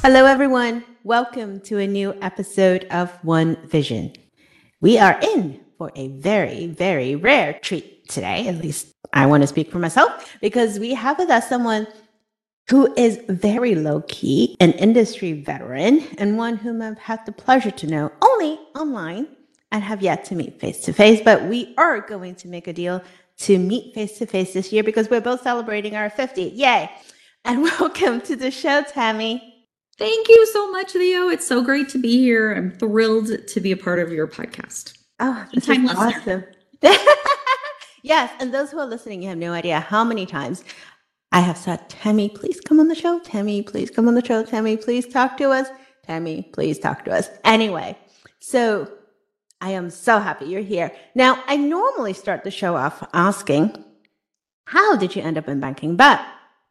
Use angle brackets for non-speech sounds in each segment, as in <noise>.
Hello, everyone. Welcome to a new episode of One Vision. We are in for a very, very rare treat today. At least I want to speak for myself because we have with us someone who is very low key, an industry veteran, and one whom I've had the pleasure to know only online and have yet to meet face to face. But we are going to make a deal to meet face to face this year because we're both celebrating our 50. Yay! And <laughs> welcome to the show, Tammy. Thank you so much, Theo. It's so great to be here. I'm thrilled to be a part of your podcast. Oh, this is awesome. <laughs> yes, and those who are listening, you have no idea how many times I have said, Tammy, please come on the show. Tammy, please come on the show. Tammy, please talk to us. Tammy, please talk to us. Anyway, so I am so happy you're here. Now, I normally start the show off asking, How did you end up in banking? But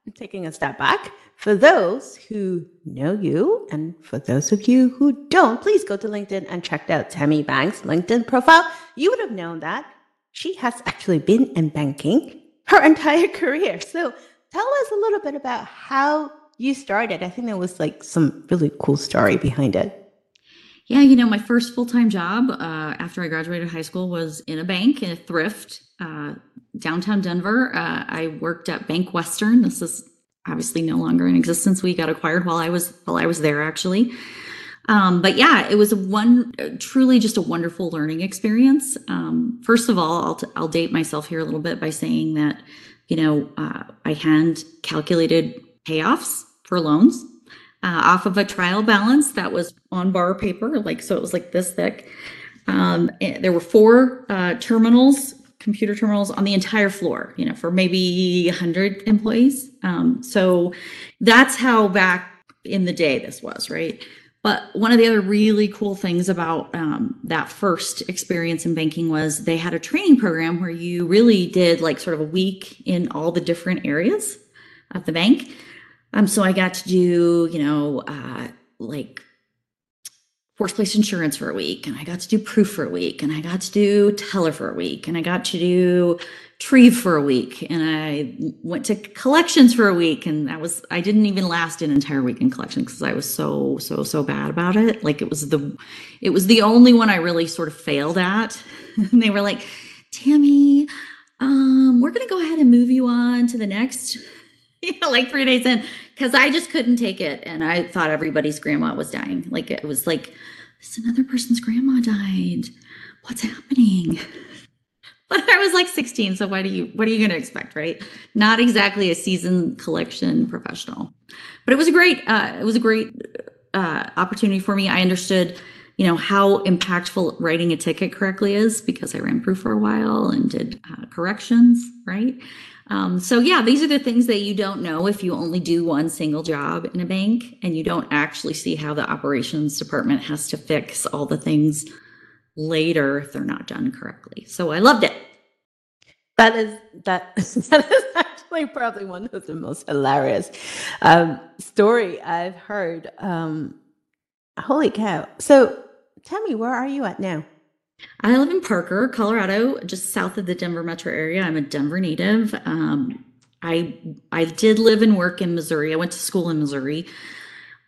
I'm taking a step back, for those who know you and for those of you who don't, please go to LinkedIn and check out Tammy Bangs' LinkedIn profile. You would have known that she has actually been in banking her <laughs> entire career. So tell us a little bit about how you started. I think there was like some really cool story behind it. Yeah, you know, my first full time job uh, after I graduated high school was in a bank, in a thrift, uh, downtown Denver. Uh, I worked at Bank Western. This is obviously no longer in existence. We got acquired while I was while I was there, actually. Um, but yeah, it was one truly just a wonderful learning experience. Um, first of all, I'll, t- I'll date myself here a little bit by saying that you know, uh, I hand calculated payoffs for loans uh, off of a trial balance that was on bar paper, like so it was like this thick. Um, there were four uh, terminals, computer terminals on the entire floor, you know, for maybe 100 employees. Um, so that's how back in the day this was, right? But one of the other really cool things about um, that first experience in banking was they had a training program where you really did like sort of a week in all the different areas of the bank. Um, so I got to do, you know, uh, like force place insurance for a week, and I got to do proof for a week, and I got to do teller for a week, and I got to do Treve for a week and I went to collections for a week and that was I didn't even last an entire week in collections because I was so so so bad about it. Like it was the it was the only one I really sort of failed at. <laughs> and they were like, "Tammy, um we're to go ahead and move you on to the next know, <laughs> like 3 days in cuz I just couldn't take it and I thought everybody's grandma was dying. Like it was like this another person's grandma died. What's happening? <laughs> but I was like 16, so what do you what are you going to expect, right? Not exactly a seasoned collection professional, but it was a great uh, it was a great uh, opportunity for me. I understood, you know, how impactful writing a ticket correctly is because I ran proof for a while and did uh, corrections, right? Um, so yeah, these are the things that you don't know if you only do one single job in a bank and you don't actually see how the operations department has to fix all the things later if they're not done correctly. So I loved it. That is that, <laughs> that is actually probably one of the most hilarious um, story I've heard. Um, holy cow! So tell me, where are you at now? I live in Parker, Colorado, just south of the Denver metro area. I'm a Denver native. Um, I I did live and work in Missouri. I went to school in Missouri.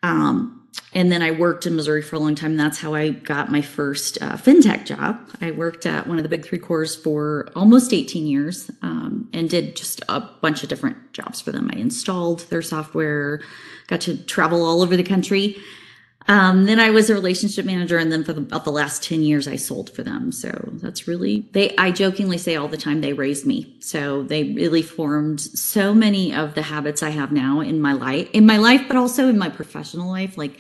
Um, and then I worked in Missouri for a long time. That's how I got my first uh, fintech job. I worked at one of the big three cores for almost 18 years um, and did just a bunch of different jobs for them. I installed their software, got to travel all over the country. Um, then I was a relationship manager, and then for the, about the last 10 years, I sold for them. So that's really, they, I jokingly say all the time, they raised me. So they really formed so many of the habits I have now in my life, in my life, but also in my professional life. Like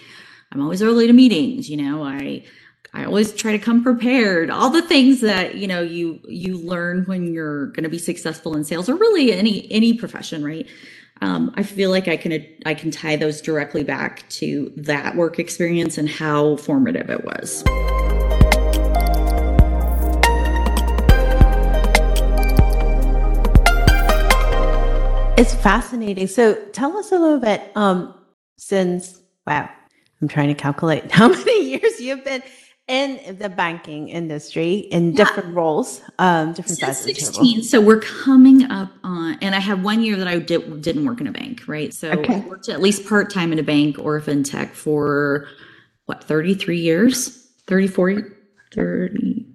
I'm always early to meetings, you know, I, I always try to come prepared. All the things that you know you you learn when you're going to be successful in sales, or really any any profession, right? Um, I feel like I can I can tie those directly back to that work experience and how formative it was. It's fascinating. So tell us a little bit. Um, since wow, I'm trying to calculate <laughs> how many years you've been in the banking industry in Yeah. different roles, um, different Since sides of the table. 16 so we're coming up on and i had one year that i did, didn't work in a bank right so Okay. i worked at least part-time in a bank or a fintech for what 33 years 34 30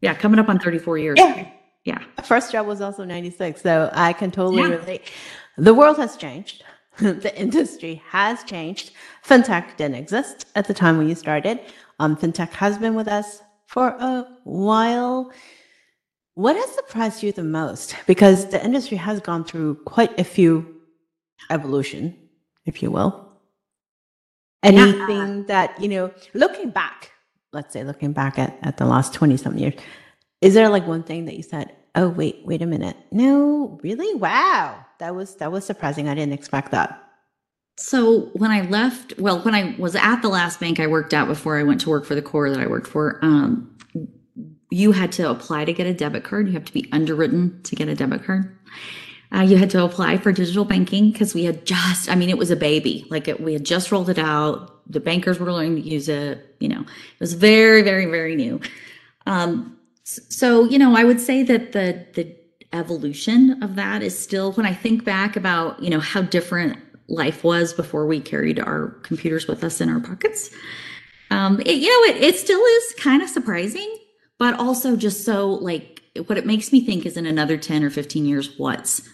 yeah coming up on 34 years Yeah. yeah First job was also 96, so I can totally Yeah. relate. The world has changed. <laughs> the industry has changed. Fintech didn't exist at the time when you started. Um, Fintech has been with us for a while. What has surprised you the most? Because the industry has gone through quite a few evolution, if you will. Anything that, you know, looking back, let's say looking back at, at the last 20 something years, is there like one thing that you said, "Oh wait, wait a minute. No, really? Wow. That was that was surprising. I didn't expect that." So when I left, well, when I was at the last bank I worked at before I went to work for the core that I worked for, um, you had to apply to get a debit card. You have to be underwritten to get a debit card. Uh, you had to apply for digital banking because we had just, I mean, it was a baby. Like it, we had just rolled it out. The bankers were learning to use it. You know, it was very, very, very new. Um, so, you know, I would say that the, the evolution of that is still, when I think back about, you know, how different life was before we carried our computers with us in our pockets. Um, it, you know, it, it still is kind of surprising, but also just so like what it makes me think is in another 10 or 15 years, what's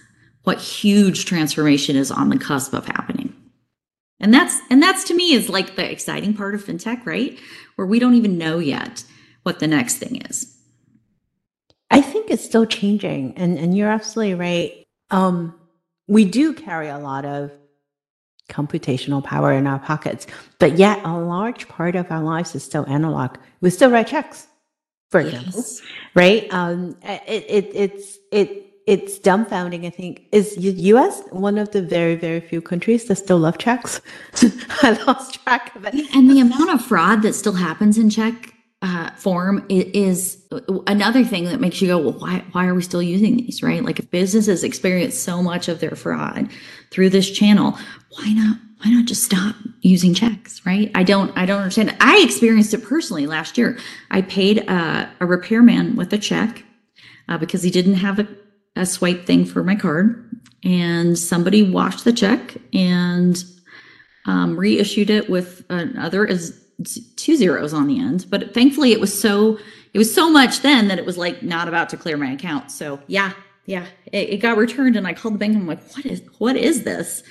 what huge transformation is on the cusp of happening. And that's and that's to me is like the exciting part of fintech, right? Where we don't even know yet what the next thing is. I think it's still changing, and and you're absolutely right. Um, we do carry a lot of computational power in our pockets, but yet a large part of our lives is still analog. We still write checks, for example. Yes. right? Um, it, it it's it it's dumbfounding. I think is U.S. one of the very very few countries that still love checks. <laughs> I lost track of it. And the amount of fraud that still happens in check uh, form is another thing that makes you go, well, why, why are we still using these, right? Like if businesses experience so much of their fraud through this channel, why not? Why not just stop using checks, right? I don't, I don't understand. I experienced it personally last year. I paid uh, a repairman with a check uh, because he didn't have a, a swipe thing for my card, and somebody washed the check and um, reissued it with another as two zeros on the end. But thankfully, it was so it was so much then that it was like not about to clear my account. So yeah, yeah, it, it got returned, and I called the bank. and I'm like, what is what is this?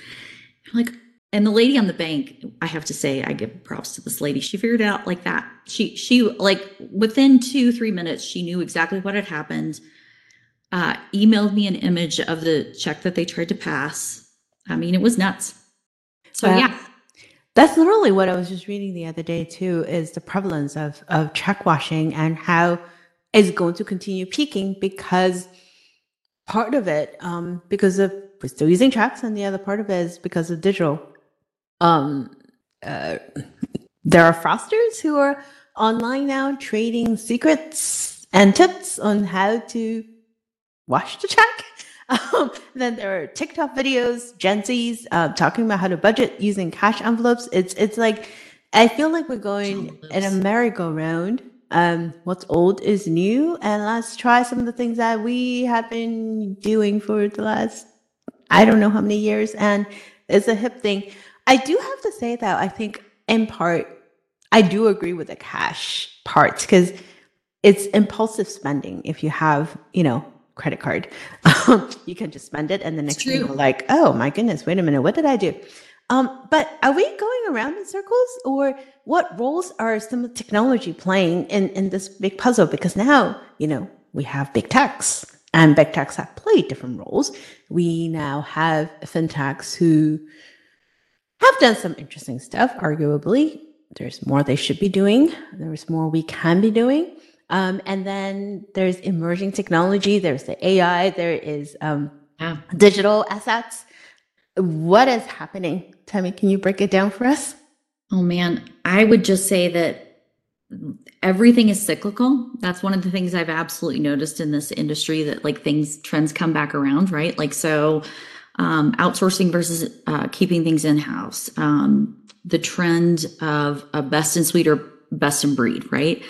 I'm like, and the lady on the bank, I have to say, I give props to this lady. She figured it out like that. She she like within two three minutes, she knew exactly what had happened. Uh, emailed me an image of the check that they tried to pass. I mean, it was nuts. So Wow. yeah, That's literally what I was just reading the other day too. Is the prevalence of of check washing and how it's going to continue peaking because part of it, um, because of we're still using checks, and the other part of it is because of digital. Um, uh, <laughs> there are fraudsters who are online now trading secrets and tips on how to wash the check. Um, then there are TikTok videos, Gen Zs uh, talking about how to budget using cash envelopes. It's it's like I feel like we're going in a merry-go-round. Um, what's old is new, and let's try some of the things that we have been doing for the last I don't know how many years, and it's a hip thing. I do have to say that I think in part I do agree with the cash part because it's impulsive spending. If you have, you know, credit card, um, you can just spend it, and the next thing you're like, oh my goodness, wait a minute, what did I do? Um, but are we going around in circles, or what roles are some of the technology playing in in this big puzzle? Because now, you know, we have big techs, and big techs have played different roles. We now have fintechs who have done some interesting stuff, arguably. There's more they should be doing. There's more we can be doing. Um, and then there's emerging technology. There's the AI. There is um, yeah. digital assets. What is happening? Tammy, can you break it down for us? Oh man, I would just say that everything is cyclical. That's one of the things I've absolutely noticed in this industry that like things trends come back around, right? Like so um outsourcing versus uh keeping things in-house. Um the trend of a best in suite or best in breed, right?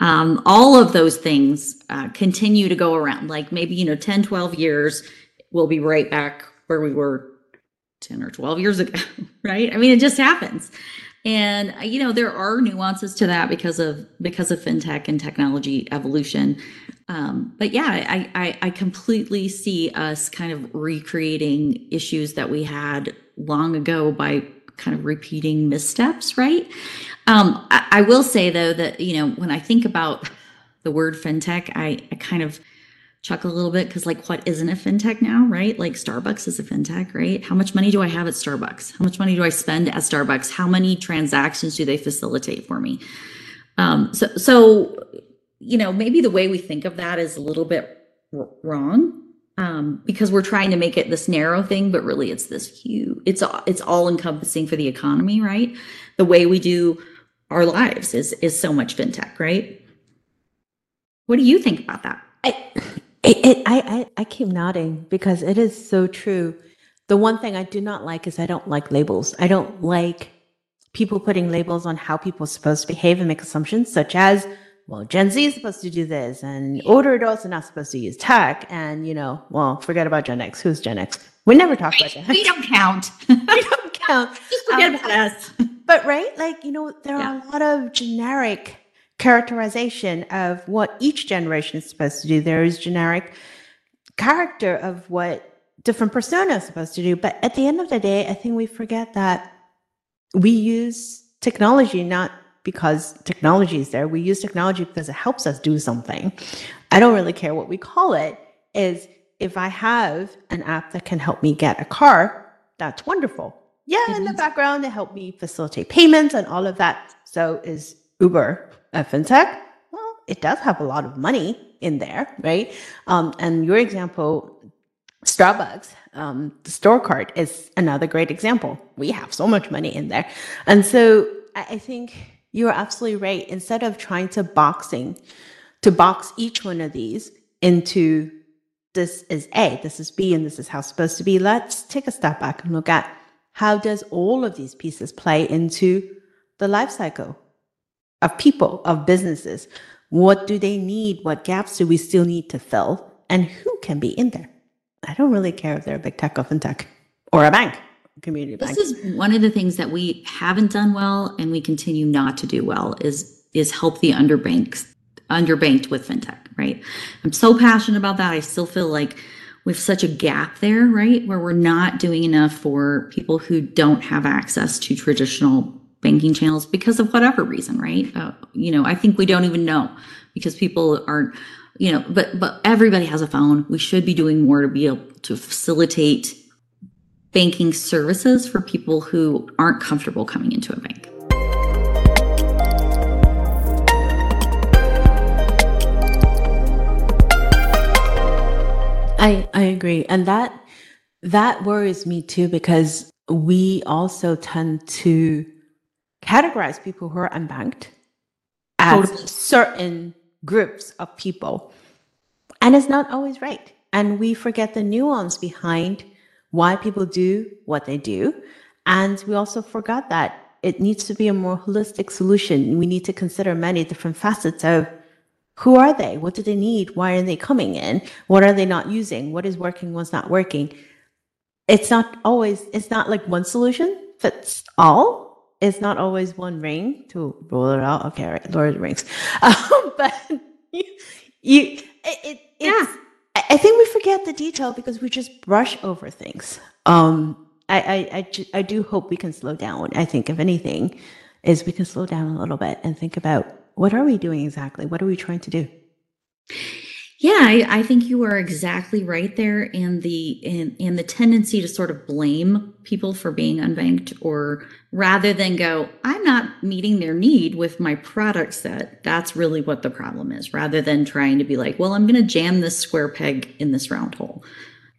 Um, all of those things uh, continue to go around. Like maybe, you know, 10, 12 years, we'll be right back where we were 10 or 12 years ago, <laughs> right? I mean, it just happens. And uh, you know, there are nuances to that because of because of fintech and technology evolution. Um, but yeah, I, I I completely see us kind of recreating issues that we had long ago by kind of repeating missteps, right? Um, I, I will say though that you know when I think about the word fintech, I, I kind of chuckle a little bit because like what isn't a fintech now right? Like starbucks is a fintech right? How much money do i have at starbucks? How much money do i spend at starbucks? How many transactions do they facilitate for me? Um, so so you know maybe the way we think of that is a little bit r- wrong um, because we're trying to make it this narrow thing but really it's this huge it's it's all encompassing for the economy right? The way we do our lives is is so much fintech right what do you think about that I, it, it, I, I, I keep nodding because it is so true. The one thing I do not like is I don't like labels. I don't like people putting labels on how people are supposed to behave and make assumptions, such as, well, Gen Z is supposed to do this, and older adults are not supposed to use tech. And, you know, well, forget about Gen X. Who's Gen X? We never talk about Gen X. <laughs> We don't count. we don't count. Just forget um, about us. But, right? Like, you know, there yeah. are a lot of generic characterization of what each generation is supposed to do. There is generic character of what different personas are supposed to do. But at the end of the day, I think we forget that we use technology not because technology is there. We use technology because it helps us do something. I don't really care what we call it. Is if I have an app that can help me get a car, that's wonderful. Yeah, in the background, it helped me facilitate payments and all of that. So is Uber a fintech? Well, it does have a lot of money in there, right? Um, and your example, Starbucks, um, the store card is another great example. We have so much money in there. And so I, I think you're absolutely right. Instead of trying to boxing, to box each one of these into this is A, this is B, and this is how it's supposed to be, let's take a step back and look at how does all of these pieces play into the life cycle of people, of businesses. What do they need? What gaps do we still need to fill? And who can be in there? I don't really care if they're a big tech or fintech or a bank, community this bank. This is one of the things that we haven't done well and we continue not to do well is is help the underbanked underbanked with fintech, right? I'm so passionate about that. I still feel like have such a gap there, right? Where we're not doing enough for people who don't have access to traditional banking channels because of whatever reason, right? Uh, you know, I think we don't even know because people aren't, you know, but but everybody has a phone. We should be doing more to be able to facilitate banking services for people who aren't comfortable coming into a bank. I I agree. And that that worries me too because we also tend to categorize people who are unbanked as totally. certain groups of people. And it's not always right. And we forget the nuance behind why people do what they do. And we also forgot that it needs to be a more holistic solution. We need to consider many different facets of who are they? What do they need? Why are they coming in? What are they not using? What is working? What's not working? It's not always, it's not like one solution fits all it's not always one ring to roll it out. Okay, all right, Lord of the Rings. <laughs> Um, but you, you it, it yeah. I think we forget the detail because we just brush over things. Um, I, I, I, I do hope we can slow down. I think if anything, is we can slow down a little bit and think about what are we doing exactly? What are we trying to do? Yeah, I, I, think you are exactly right there in the in, in the tendency to sort of blame people for being unbanked or rather than go, I'm not meeting their need with my product set. That's really what the problem is, rather than trying to be like, well, I'm gonna jam this square peg in this round hole.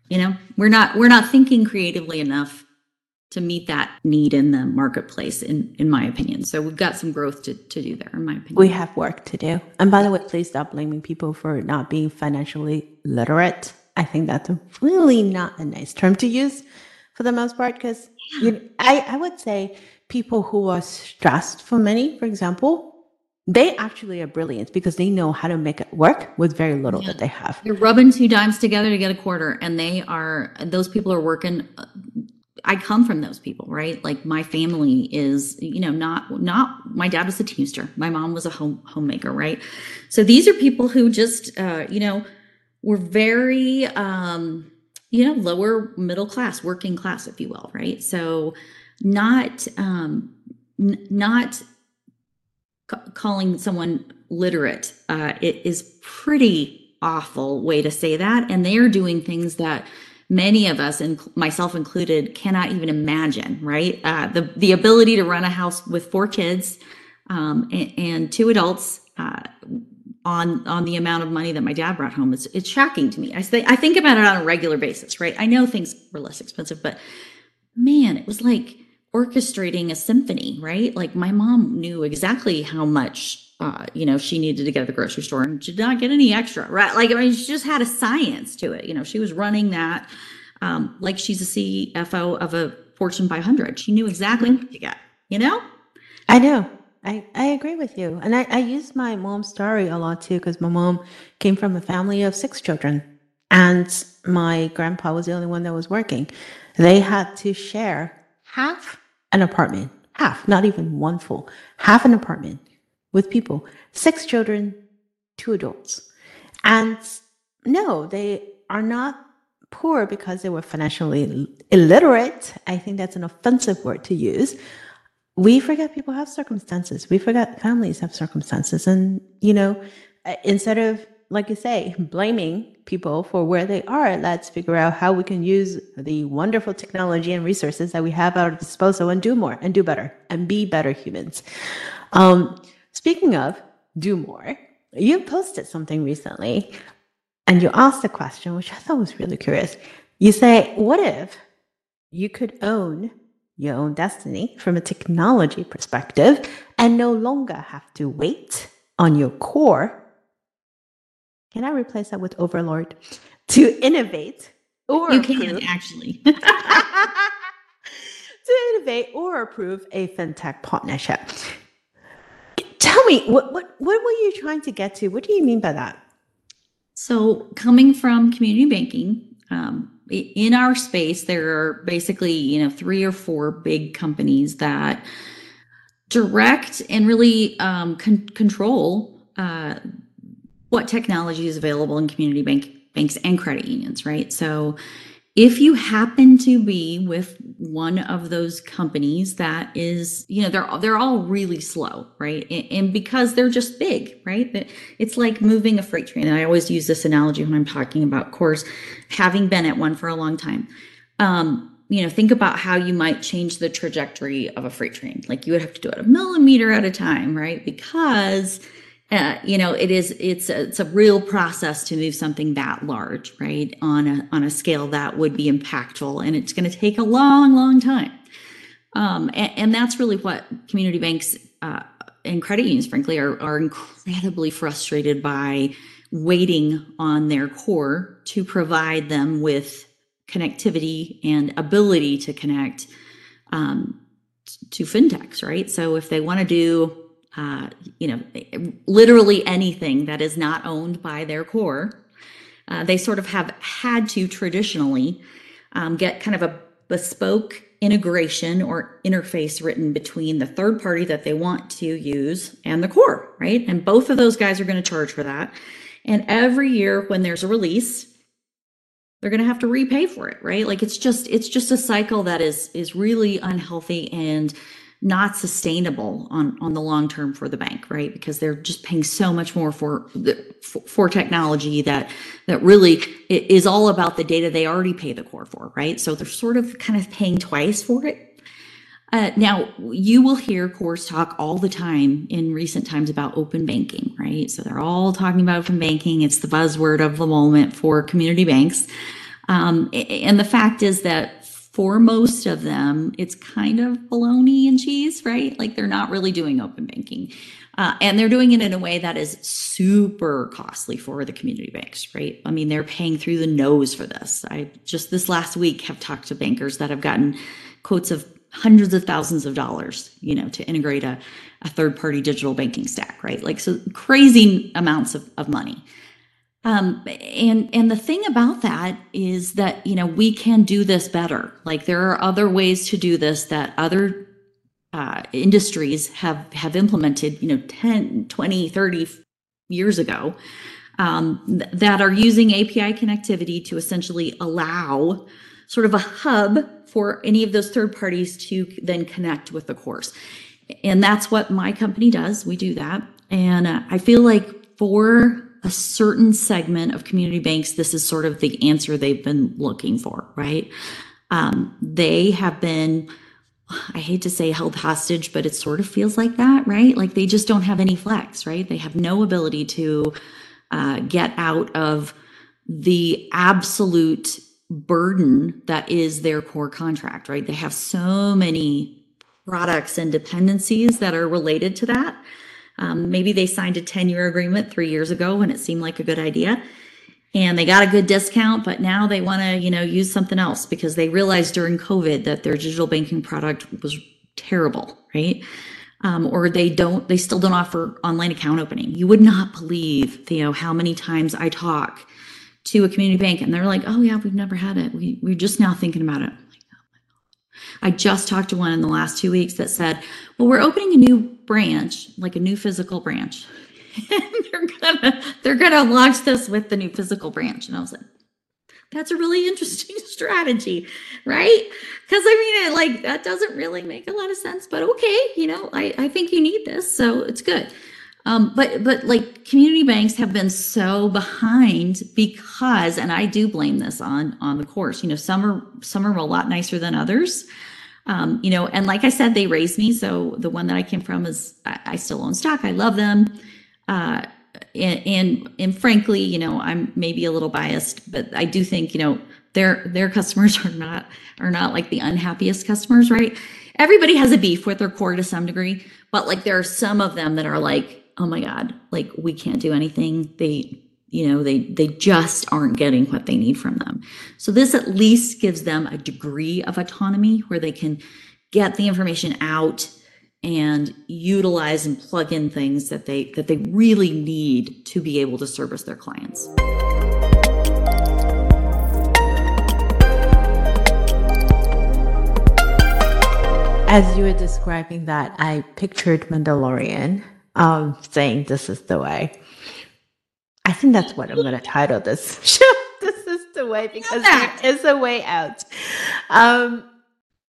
You know, we're not we're not thinking creatively enough to meet that need in the marketplace in in my opinion so we've got some growth to, to do there in my opinion we have work to do and by the way please stop blaming people for not being financially literate i think that's really not a nice term to use for the most part because yeah. you know, I, I would say people who are stressed for money for example they actually are brilliant because they know how to make it work with very little Yeah. that they have. You're rubbing two dimes together to get a quarter, and they are those people are working. Uh, I come from those people, right? Like my family is, you know, not not. My dad was a teamster. My mom was a home homemaker, right? So these are people who just, uh, you know, were very, um, you know, lower middle class, working class, if you will, right? So not, um, n- not ca- calling someone literate uh, it is pretty awful way to say that and they are doing things that many of us and myself included cannot even imagine right? Uh, the the ability to run a house with four kids um, and, and two adults uh, on on the amount of money that my dad brought home. It's it's shocking to me. I think i think about it on a regular basis right? I know things were less expensive but man it was like orchestrating a symphony, right? Like my mom knew exactly how much uh, you know she needed to get at the grocery store and did not get any extra, right? Like I mean, she just had a science to it. You know, she was running that um, like she's a CFO of a Fortune 500. She knew exactly what to get. You know? I know. I, I agree with you. And I, I use my mom's story a lot too, because my mom came from a family of six children and my grandpa was the only one that was working. They had to share half an apartment, half, not even one full, half an apartment with people, six children, two adults. And no, they are not poor because they were financially illiterate. I think that's an offensive word to use we forget people have circumstances. We forget families have circumstances. And, you know, uh, instead of, like you say, blaming people for where they are, let's figure out how we can use the wonderful technology and resources that we have at our disposal and do more and do better and be better humans. Um, speaking of do more, you posted something recently and you asked a question, which I thought was really curious. You say, what if you could own your own destiny from a technology perspective and no longer have to wait on your core. Can I replace that with overlord? To innovate or You can approve- actually. <laughs> <laughs> to innovate or approve a fintech partnership. Tell me, what, what, what were you trying to get to? What do you mean by that? So, coming from community banking, um, in our space, there are basically you know three or four big companies that direct and really um, con- control uh, what technology is available in community bank banks and credit unions. Right. So, if you happen to be with one of those companies that is, you know, they're they're all really slow, right? And, because they're just big, right? It's like moving a freight train. And I always use this analogy when I'm talking about cores, having been at one for a long time. Um, you know, think about how you might change the trajectory of a freight train. Like you would have to do it a millimeter at a time, right? Because uh, you know it is it's a, it's a real process to move something that large right on a on a scale that would be impactful and it's going to take a long long time. Um, and, and that's really what community banks uh, and credit unions frankly are, are incredibly frustrated by waiting on their core to provide them with connectivity and ability to connect um, to fintechs right? So if they want to do uh, you know, literally anything that is not owned by their core. Uh, they sort of have had to traditionally um, get kind of a bespoke integration or interface written between the third party that they want to use and the core, right? And both of those guys are going to charge for that. And every year when there's a release, they're going to have to repay for it, right? Like it's just it's just a cycle that is is really unhealthy and not sustainable on on the long term for the bank right? Because they're just paying so much more for the for, for technology that that really is all about the data they already pay the core for right? So they're sort of kind of paying twice for it. Uh, now you will hear cores talk all the time in recent times about open banking right? So they're all talking about open banking. It's the buzzword of the moment for community banks. Um, and the fact is that for most of them, it's kind of bologna and cheese, right? Like they're not really doing open banking. Uh, and they're doing it in a way that is super costly for the community banks, right? I mean, they're paying through the nose for this. I just this last week have talked to bankers that have gotten quotes of hundreds of thousands of dollars, you know, to integrate a, a third party digital banking stack, right? Like, so crazy amounts of, of money. Um, and and the thing about that is that you know we can do this better. Like there are other ways to do this that other uh, industries have have implemented, you know, 10, 20, 30 years ago um, th- that are using API connectivity to essentially allow sort of a hub for any of those third parties to then connect with the cores. And that's what my company does. We do that. And uh, I feel like for a certain segment of community banks, this is sort of the answer they've been looking for, right? Um, they have been, I hate to say held hostage, but it sort of feels like that, right? Like they just don't have any flex, right? They have no ability to uh, get out of the absolute burden that is their core contract, right? They have so many products and dependencies that are related to that um, maybe they signed a 10 year agreement three years ago when it seemed like a good idea and they got a good discount, but now they want to, you know, use something else because they realized during COVID that their digital banking product was terrible, right? Um, or they don't, they still don't offer online account opening. You would not believe, Theo, how many times I talk to a community bank and they're like, oh yeah, we've never had it. We, we're just now thinking about it. I just talked to one in the last two weeks that said, well, we're opening a new branch, like a new physical branch. <laughs> and they're gonna they're gonna launch this with the new physical branch. And I was like, that's a really interesting <laughs> strategy, right? Because I mean, it, like that doesn't really make a lot of sense, but okay, you know, I, I think you need this, so it's good. Um, but but like community banks have been so behind because, and I do blame this on on the cores. You know, some are some are a lot nicer than others. Um, you know, and like I said, they raised me. So the one that I came from is I, I still own stock. I love them. Uh, and, and and frankly, you know, I'm maybe a little biased, but I do think you know their their customers <laughs> are not are not like the unhappiest customers, right? Everybody has a beef with their core to some degree, but like there are some of them that are like oh my god like we can't do anything. They you know they they just aren't getting what they need from them. So this at least gives them a degree of autonomy where they can get the information out and utilize and plug in things that they that they really need to be able to service their clients. As you were describing that i pictured mandalorian um, saying this is the way. I think that's what I'm going to title this <laughs> show. this is the way because there is a way out. Um,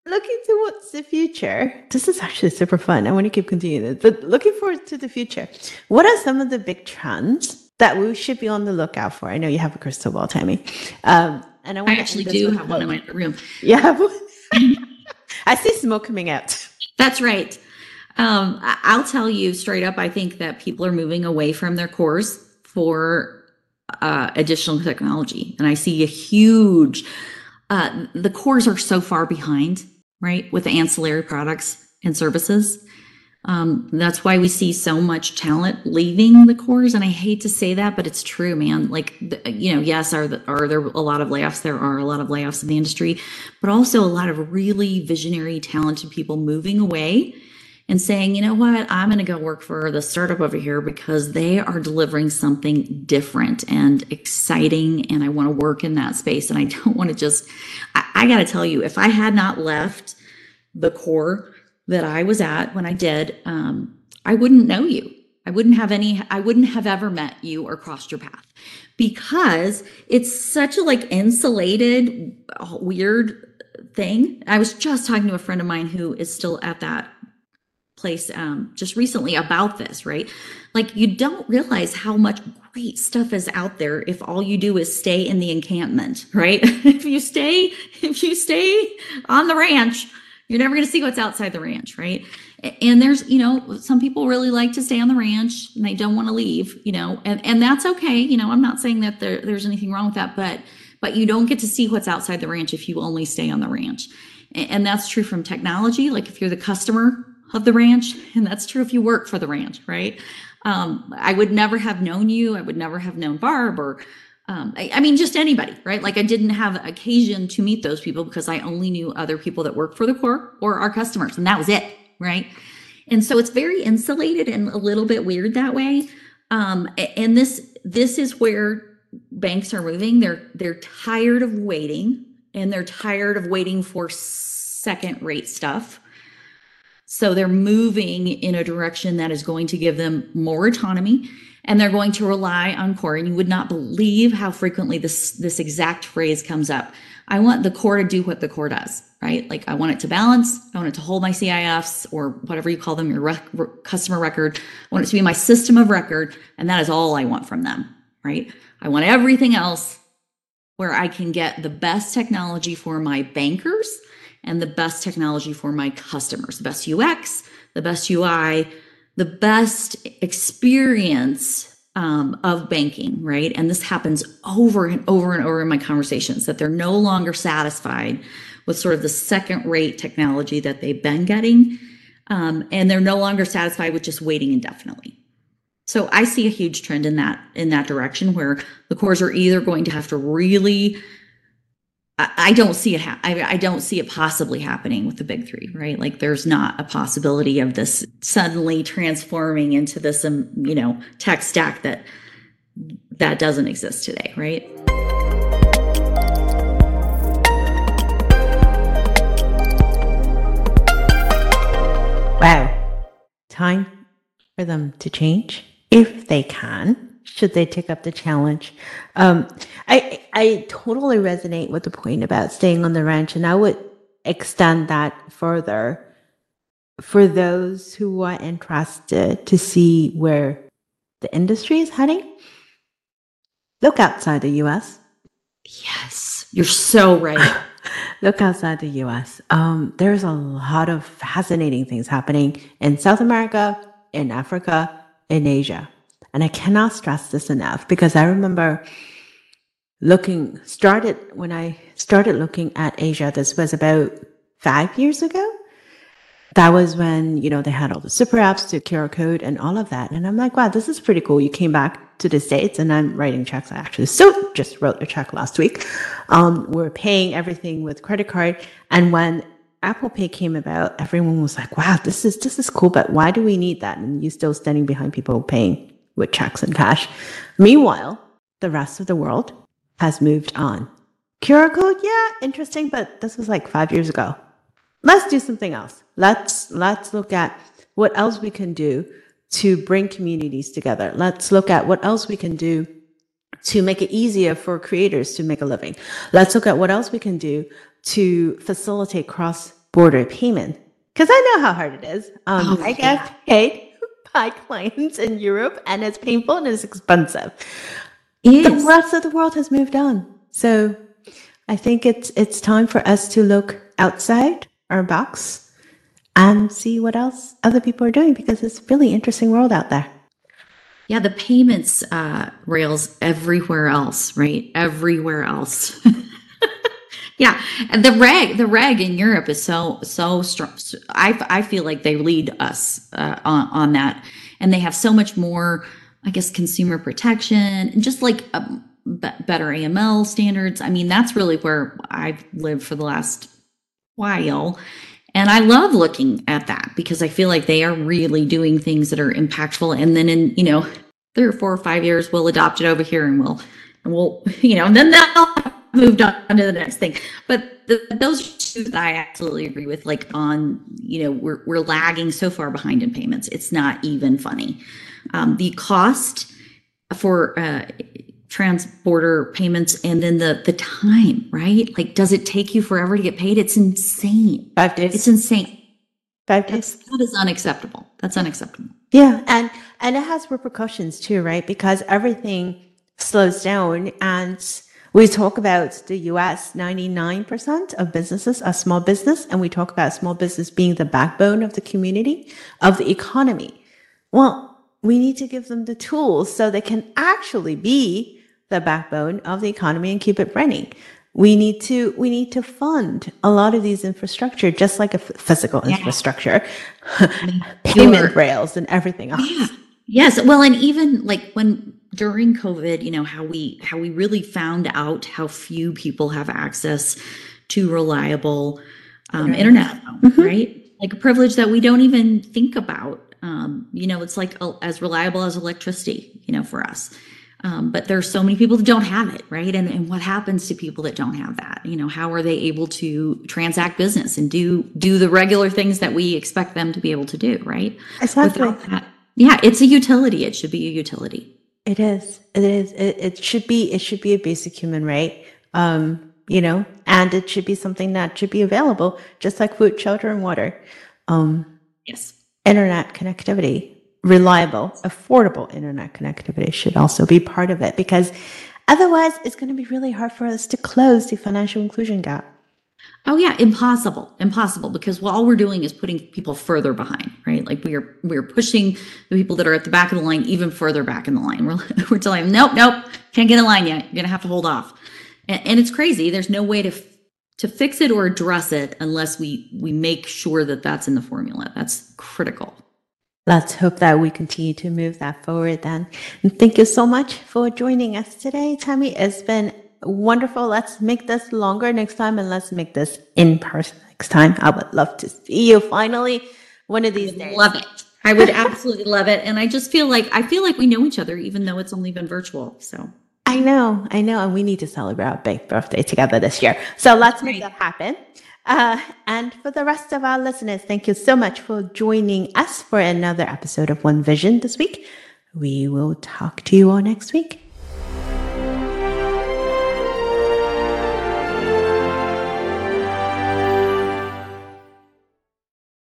looking towards the future, this is actually super fun. I want to keep continuing this, but looking forward to the future. What are some of the big trends that we should be on the lookout for? I know you have a crystal ball, Tammy. Um, and I, I actually do have one in my room. <laughs> Yeah. <laughs> I see smoke coming out. That's right. Um, I'll tell you straight up, I think that people are moving away from their cores for uh, additional technology. And I see a huge, uh, the cores are so far behind, right, with the ancillary products and services. Um, that's why we see so much talent leaving the cores. And I hate to say that, but it's true, man. Like, you know, yes, are, the, are there a lot of layoffs? There are a lot of layoffs in the industry, but also a lot of really visionary, talented people moving away and saying, you know what, I'm going to go work for the startup over here because they are delivering something different and exciting. And I want to work in that space. And I <laughs> don't want to just, I, I got to tell you, if I had not left the core that I was at when I did, um, I wouldn't know you. I wouldn't have any, I wouldn't have ever met you or crossed your path because it's such a like insulated, weird thing. I was just talking to a friend of mine who is still at that place um, just recently about this, right? Like you don't realize how much great stuff is out there if all you do is stay in the encampment, right? <laughs> if you stay, if you stay on the ranch, you're never going to see what's outside the ranch, right? And there's, you know, some people really like to stay on the ranch and they don't want to leave, you know, and, and that's okay. You know, I'm not saying that there, there's anything wrong with that, but but you don't get to see what's outside the ranch if you only stay on the ranch. And that's true from technology. Like if you're the customer of the ranch. And that's true if you work for the ranch, right? Um, I would never have known you. I would never have known Barb or Um, I, I mean, just anybody, right? Like I didn't have occasion to meet those people because I only knew other people that work for the core or our customers, and that was it, right? And so it's very insulated and a little bit weird that way. Um, and this this is where banks are moving. They're they're tired of waiting and they're tired of waiting for second rate stuff. So they're moving in a direction that is going to give them more autonomy and they're going to rely on core. And you would not believe how frequently this this exact phrase comes up. I want the core to do what the core does, right? Like I want it to balance, I want it to hold my CIFs or whatever you call them, your rec- customer record. I want it to be my system of record, and that is all I want from them, right? I want everything else where I can get the best technology for my bankers and the best technology for my customers, the best UX, the best UI, the best experience um, of banking, right? And this happens over and over and over in my conversations that they're no longer satisfied with sort of the second rate technology that they've been getting. Um, and they're no longer satisfied with just waiting indefinitely. So I see a huge trend in that in that direction where the cores are either going to have to really I, don't see it. Ha- I, I don't see it possibly happening with the big three, right? Like, there's not a possibility of this suddenly transforming into this, um, you know, tech stack that that doesn't exist today, right? Wow. Time for them to change if they can. Should they take up the challenge? Um, I I totally resonate with the point about staying on the ranch, and I would extend that further for those who are interested to see where the industry is heading. Look outside the U.S. Yes, you're so right. <laughs> Look outside the US. Um, there's a lot of fascinating things happening in South America, in Africa, in Asia. And I cannot stress this enough because I remember looking, started when I started looking at Asia, this was about five years ago. That was when, you know, they had all the super apps, to QR code and all of that. And I'm like, wow, this is pretty cool. You came back to the States and I'm writing checks. I actually so just wrote a check last week. Um, we're paying everything with credit card. And when Apple Pay came about, everyone was like, wow, this is this is cool, but why do we need that? And you're still standing behind people paying with checks and cash. Meanwhile, the rest of the world has moved on. QR code, yeah, interesting, but this was like five years ago. Let's do something else. Let's let's look at what else we can do to bring communities together. Let's look at what else we can do to make it easier for creators to make a living. Let's look at what else we can do to facilitate cross-border payment. Because I know how hard it is. Um, Oh, I get paid by <laughs> clients in Europe, and it's painful and it's expensive. The rest of the world has moved on. So I think it's it's time for us to look outside our box and see what else other people are doing because it's a really interesting world out there. Yeah, the payments uh, rails everywhere else, right? Everywhere else. <laughs> yeah, the reg, the reg in Europe is so so strong. I I feel like they lead us uh, on on that, and they have so much more, I guess, consumer protection and just like be- better AML standards. I mean, that's really where I've lived for the last while. And I love looking at that because I feel like they are really doing things that are impactful. And then in, you know, three or four or five years, we'll adopt it over here and we'll, and we'll, you know, and then have moved on to the next thing. But the, those are two that I absolutely agree with. Like on, you know, we're, we're lagging so far behind in payments. It's not even funny. Um, the cost for, uh, trans-border payments and then the the time right like does it take you forever to get paid it's insane Five days. it's insane five that's days. that is unacceptable that's unacceptable Yeah, and and it has repercussions too, right? Because everything slows down, and we talk about the U.S. Ninety nine percent of businesses are small business, and we talk about small business being the backbone of the community of the economy. Well, we need to give them the tools so they can actually be the backbone of the economy and keep it running. We need to we need to fund a lot of these infrastructure, just like a f- physical Yeah. infrastructure, <laughs> payment rails and everything else. yeah yes well and even like when during COVID, you know, how we how we really found out how few people have access to reliable um, internet, Mhm. right? Like a privilege that we don't even think about. Um, you know, it's like uh, as reliable as electricity, you know, for us. Um, but there's so many people that don't have it, right? And and what happens to people that don't have that? You know, how are they able to transact business and do do the regular things that we expect them to be able to do, right? Exactly. That, yeah, it's a utility. It should be a utility. It is. It is. It, it should be. It should be a basic human right. Um, you know, and it should be something that should be available, just like food, shelter, and water. Um, Yes. internet connectivity, reliable, affordable internet connectivity should also be part of it because otherwise, it's going to be really hard for us to close the financial inclusion gap. Oh yeah, impossible, impossible. Because what all we're doing is putting people further behind, right? Like we are we're pushing the people that are at the back of the line even further back in the line. We're <laughs> we're telling them, nope, nope, can't get in line yet. You're gonna have to hold off. And, and it's crazy. There's no way to to fix it or address it unless we we make sure that that's in the formula. That's critical. Let's hope that we continue to move that forward then. And thank you so much for joining us today, Tammy. It's been wonderful. Let's make this longer next time and let's make this in person next time. I would love to see you finally one of these days. Love it. I would absolutely love it. And I just feel like I feel like we know each other, even though it's only been virtual. So I know, I know, and we need to celebrate our big birthday together this year. So let's make that happen. Uh, and for the rest of our listeners, thank you so much for joining us for another episode of One Vision this week. We will talk to you all next week.